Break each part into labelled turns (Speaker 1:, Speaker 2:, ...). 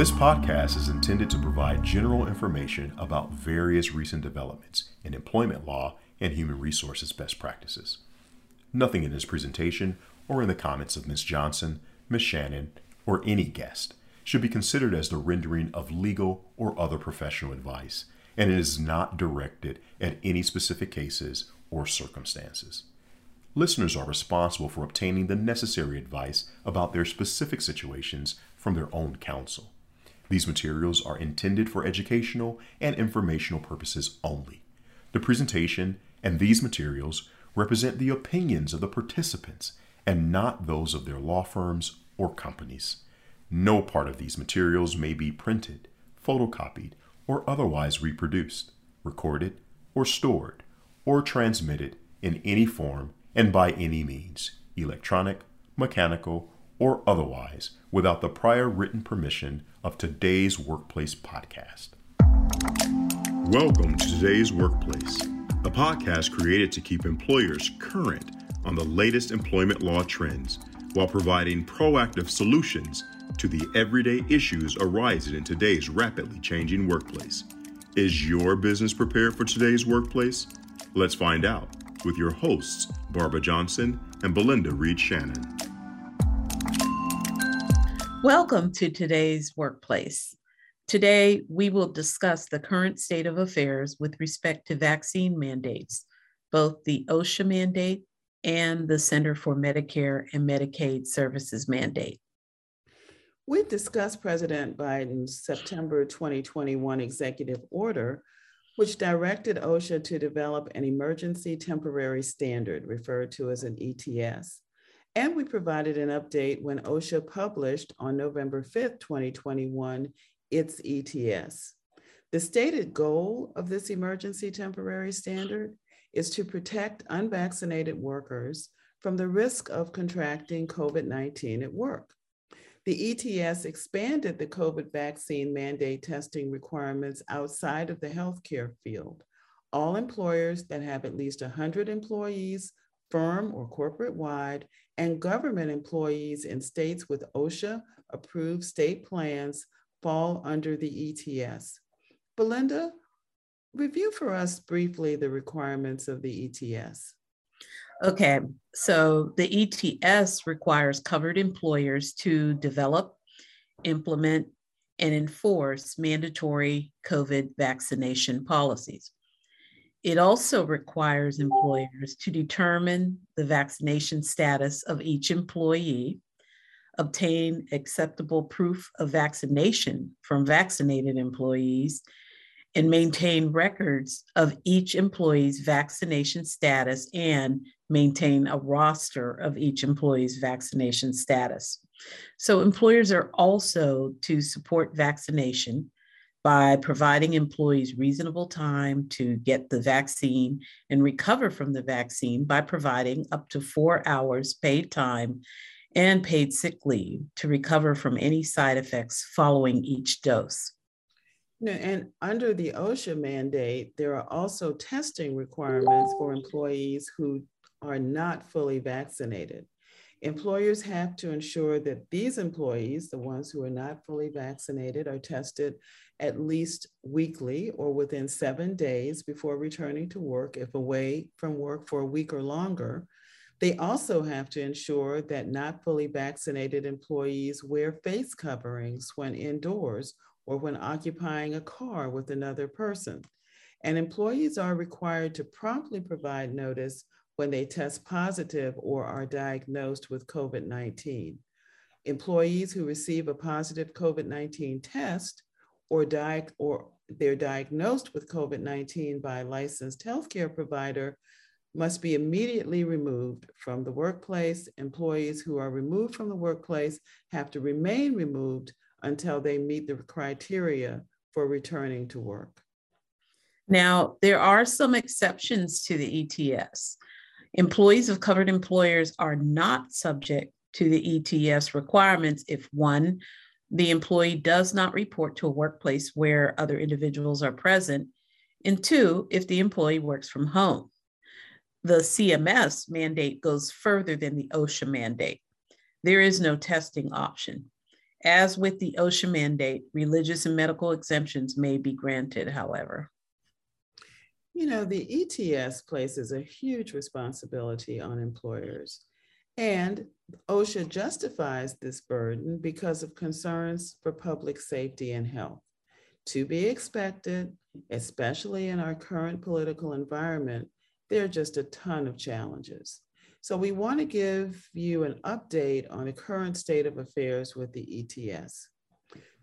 Speaker 1: This podcast is intended to provide general information about various recent developments in employment law and human resources best practices. Nothing in this presentation or in the comments of Ms. Johnson, Ms. Shannon, or any guest should be considered as the rendering of legal or other professional advice, and it is not directed at any specific cases or circumstances. Listeners are responsible for obtaining the necessary advice about their specific situations from their own counsel. These materials are intended for educational and informational purposes only. The presentation and these materials represent the opinions of the participants and not those of their law firms or companies. No part of these materials may be printed, photocopied, or otherwise reproduced, recorded, or stored, or transmitted in any form and by any means, electronic, mechanical, or otherwise, without the prior written permission of today's Workplace podcast. Welcome to today's Workplace, a podcast created to keep employers current on the latest employment law trends while providing proactive solutions to the everyday issues arising in today's rapidly changing workplace. Is your business prepared for today's workplace? Let's find out with your hosts, Barbara Johnson and Belinda Reed Shannon.
Speaker 2: Welcome to today's workplace. Today, we will discuss the current state of affairs with respect to vaccine mandates, both the OSHA mandate and the Center for Medicare and Medicaid Services mandate.
Speaker 3: We discussed President Biden's September 2021 executive order, which directed OSHA to develop an emergency temporary standard, referred to as an ETS. And we provided an update when OSHA published on November 5th, 2021, its ETS. The stated goal of this emergency temporary standard is to protect unvaccinated workers from the risk of contracting COVID 19 at work. The ETS expanded the COVID vaccine mandate testing requirements outside of the healthcare field. All employers that have at least 100 employees, firm or corporate wide, and government employees in states with OSHA approved state plans fall under the ETS. Belinda, review for us briefly the requirements of the ETS.
Speaker 2: Okay, so the ETS requires covered employers to develop, implement, and enforce mandatory COVID vaccination policies. It also requires employers to determine the vaccination status of each employee, obtain acceptable proof of vaccination from vaccinated employees, and maintain records of each employee's vaccination status and maintain a roster of each employee's vaccination status. So, employers are also to support vaccination by providing employees reasonable time to get the vaccine and recover from the vaccine by providing up to four hours paid time and paid sick leave to recover from any side effects following each dose.
Speaker 3: And under the OSHA mandate, there are also testing requirements for employees who are not fully vaccinated. Employers have to ensure that these employees, the ones who are not fully vaccinated, are tested at least weekly or within seven days before returning to work if away from work for a week or longer. They also have to ensure that not fully vaccinated employees wear face coverings when indoors or when occupying a car with another person. And employees are required to promptly provide notice when they test positive or are diagnosed with COVID 19. Employees who receive a positive COVID 19 test or, di- or they're diagnosed with COVID 19 by a licensed healthcare provider must be immediately removed from the workplace. Employees who are removed from the workplace have to remain removed until they meet the criteria for returning to work.
Speaker 2: Now, there are some exceptions to the ETS. Employees of covered employers are not subject to the ETS requirements if one, the employee does not report to a workplace where other individuals are present, and two, if the employee works from home. The CMS mandate goes further than the OSHA mandate. There is no testing option. As with the OSHA mandate, religious and medical exemptions may be granted, however.
Speaker 3: You know, the ETS places a huge responsibility on employers. And OSHA justifies this burden because of concerns for public safety and health. To be expected, especially in our current political environment, there are just a ton of challenges. So we want to give you an update on the current state of affairs with the ETS.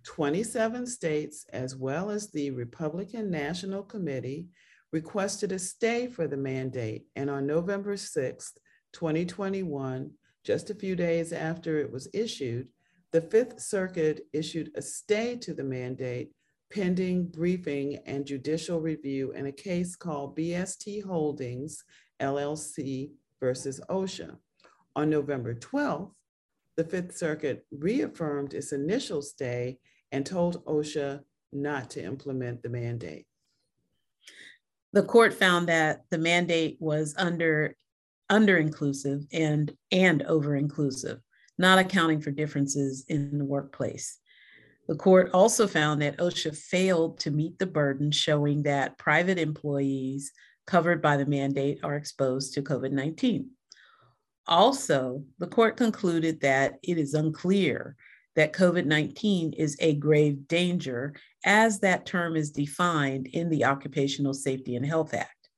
Speaker 3: 27 states, as well as the Republican National Committee, requested a stay for the mandate. And on November 6th, 2021, just a few days after it was issued, the Fifth Circuit issued a stay to the mandate pending briefing and judicial review in a case called BST Holdings LLC versus OSHA. On November 12th, the Fifth Circuit reaffirmed its initial stay and told OSHA not to implement the mandate.
Speaker 2: The court found that the mandate was under under inclusive and and over inclusive, not accounting for differences in the workplace. The court also found that OSHA failed to meet the burden showing that private employees covered by the mandate are exposed to COVID 19. Also, the court concluded that it is unclear that COVID 19 is a grave danger, as that term is defined in the Occupational Safety and Health Act.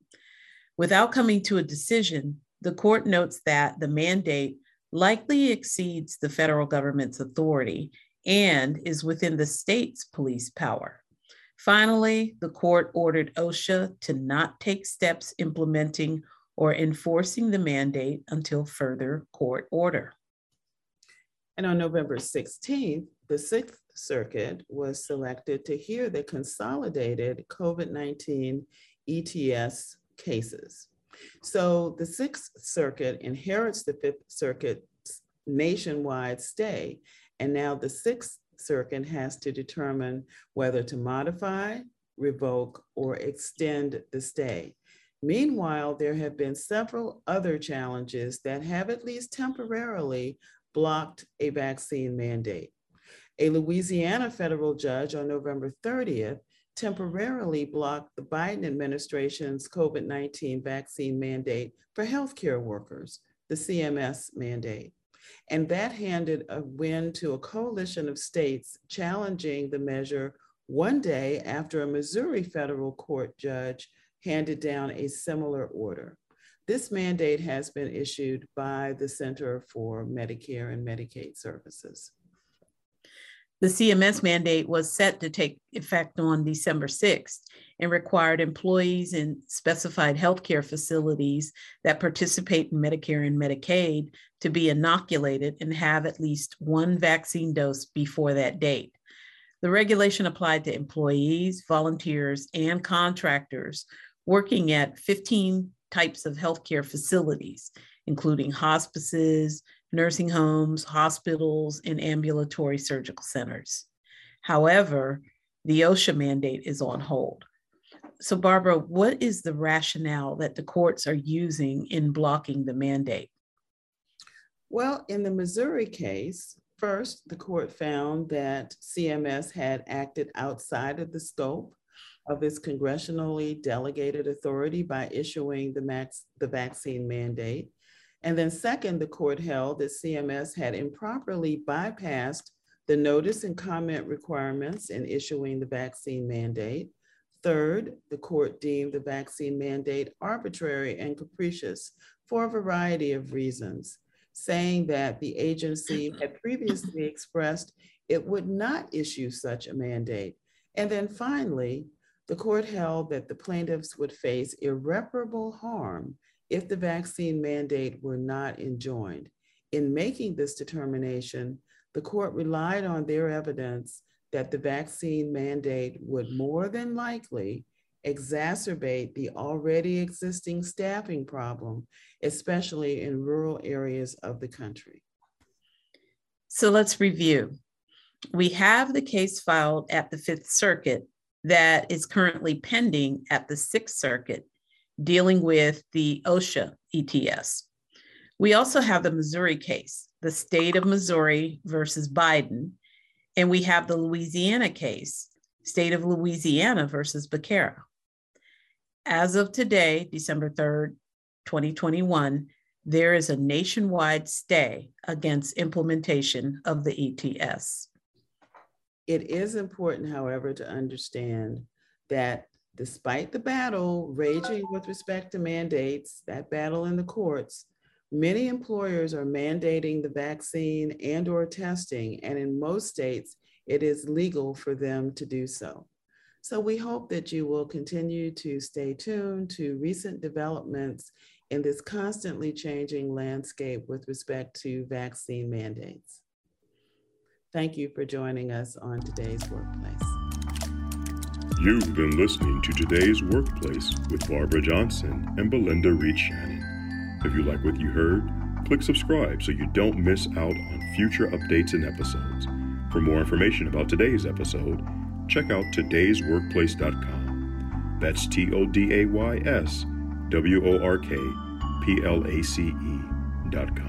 Speaker 2: Without coming to a decision, the court notes that the mandate likely exceeds the federal government's authority and is within the state's police power. Finally, the court ordered OSHA to not take steps implementing or enforcing the mandate until further court order.
Speaker 3: And on November 16th, the Sixth Circuit was selected to hear the consolidated COVID 19 ETS cases. So the Sixth Circuit inherits the Fifth Circuit's nationwide stay, and now the Sixth Circuit has to determine whether to modify, revoke, or extend the stay. Meanwhile, there have been several other challenges that have at least temporarily blocked a vaccine mandate. A Louisiana federal judge on November 30th temporarily blocked the Biden administration's COVID 19 vaccine mandate for healthcare workers, the CMS mandate. And that handed a win to a coalition of states challenging the measure one day after a Missouri federal court judge handed down a similar order. This mandate has been issued by the Center for Medicare and Medicaid Services.
Speaker 2: The CMS mandate was set to take effect on December 6th and required employees in specified healthcare facilities that participate in Medicare and Medicaid to be inoculated and have at least one vaccine dose before that date. The regulation applied to employees, volunteers, and contractors working at 15 types of healthcare facilities, including hospices, nursing homes, hospitals, and ambulatory surgical centers. However, the OSHA mandate is on hold. So, Barbara, what is the rationale that the courts are using in blocking the mandate?
Speaker 3: Well, in the Missouri case, first, the court found that CMS had acted outside of the scope of its congressionally delegated authority by issuing the, max, the vaccine mandate. And then, second, the court held that CMS had improperly bypassed the notice and comment requirements in issuing the vaccine mandate. Third, the court deemed the vaccine mandate arbitrary and capricious for a variety of reasons, saying that the agency had previously expressed it would not issue such a mandate. And then finally, the court held that the plaintiffs would face irreparable harm if the vaccine mandate were not enjoined. In making this determination, the court relied on their evidence that the vaccine mandate would more than likely exacerbate the already existing staffing problem, especially in rural areas of the country.
Speaker 2: So let's review. We have the case filed at the Fifth Circuit that is currently pending at the Sixth Circuit dealing with the OSHA ETS. We also have the Missouri case, the state of Missouri versus Biden, And we have the Louisiana case, State of Louisiana versus Becerra. As of today, December 3rd, 2021, there is a nationwide stay against implementation of the ETS.
Speaker 3: It is important, however, to understand that despite the battle raging with respect to mandates, that battle in the courts, many employers are mandating the vaccine and or testing, and in most states, it is legal for them to do so. So we hope that you will continue to stay tuned to recent developments in this constantly changing landscape with respect to vaccine mandates. Thank you for joining us on today's workplace.
Speaker 1: You've been listening to today's workplace with Barbara Johnson and Belinda Reed Shannon. If you like what you heard, click subscribe so you don't miss out on future updates and episodes. For more information about today's episode, check out today'sworkplace.com. That's T O D A Y S W O R K P L A C E dot com.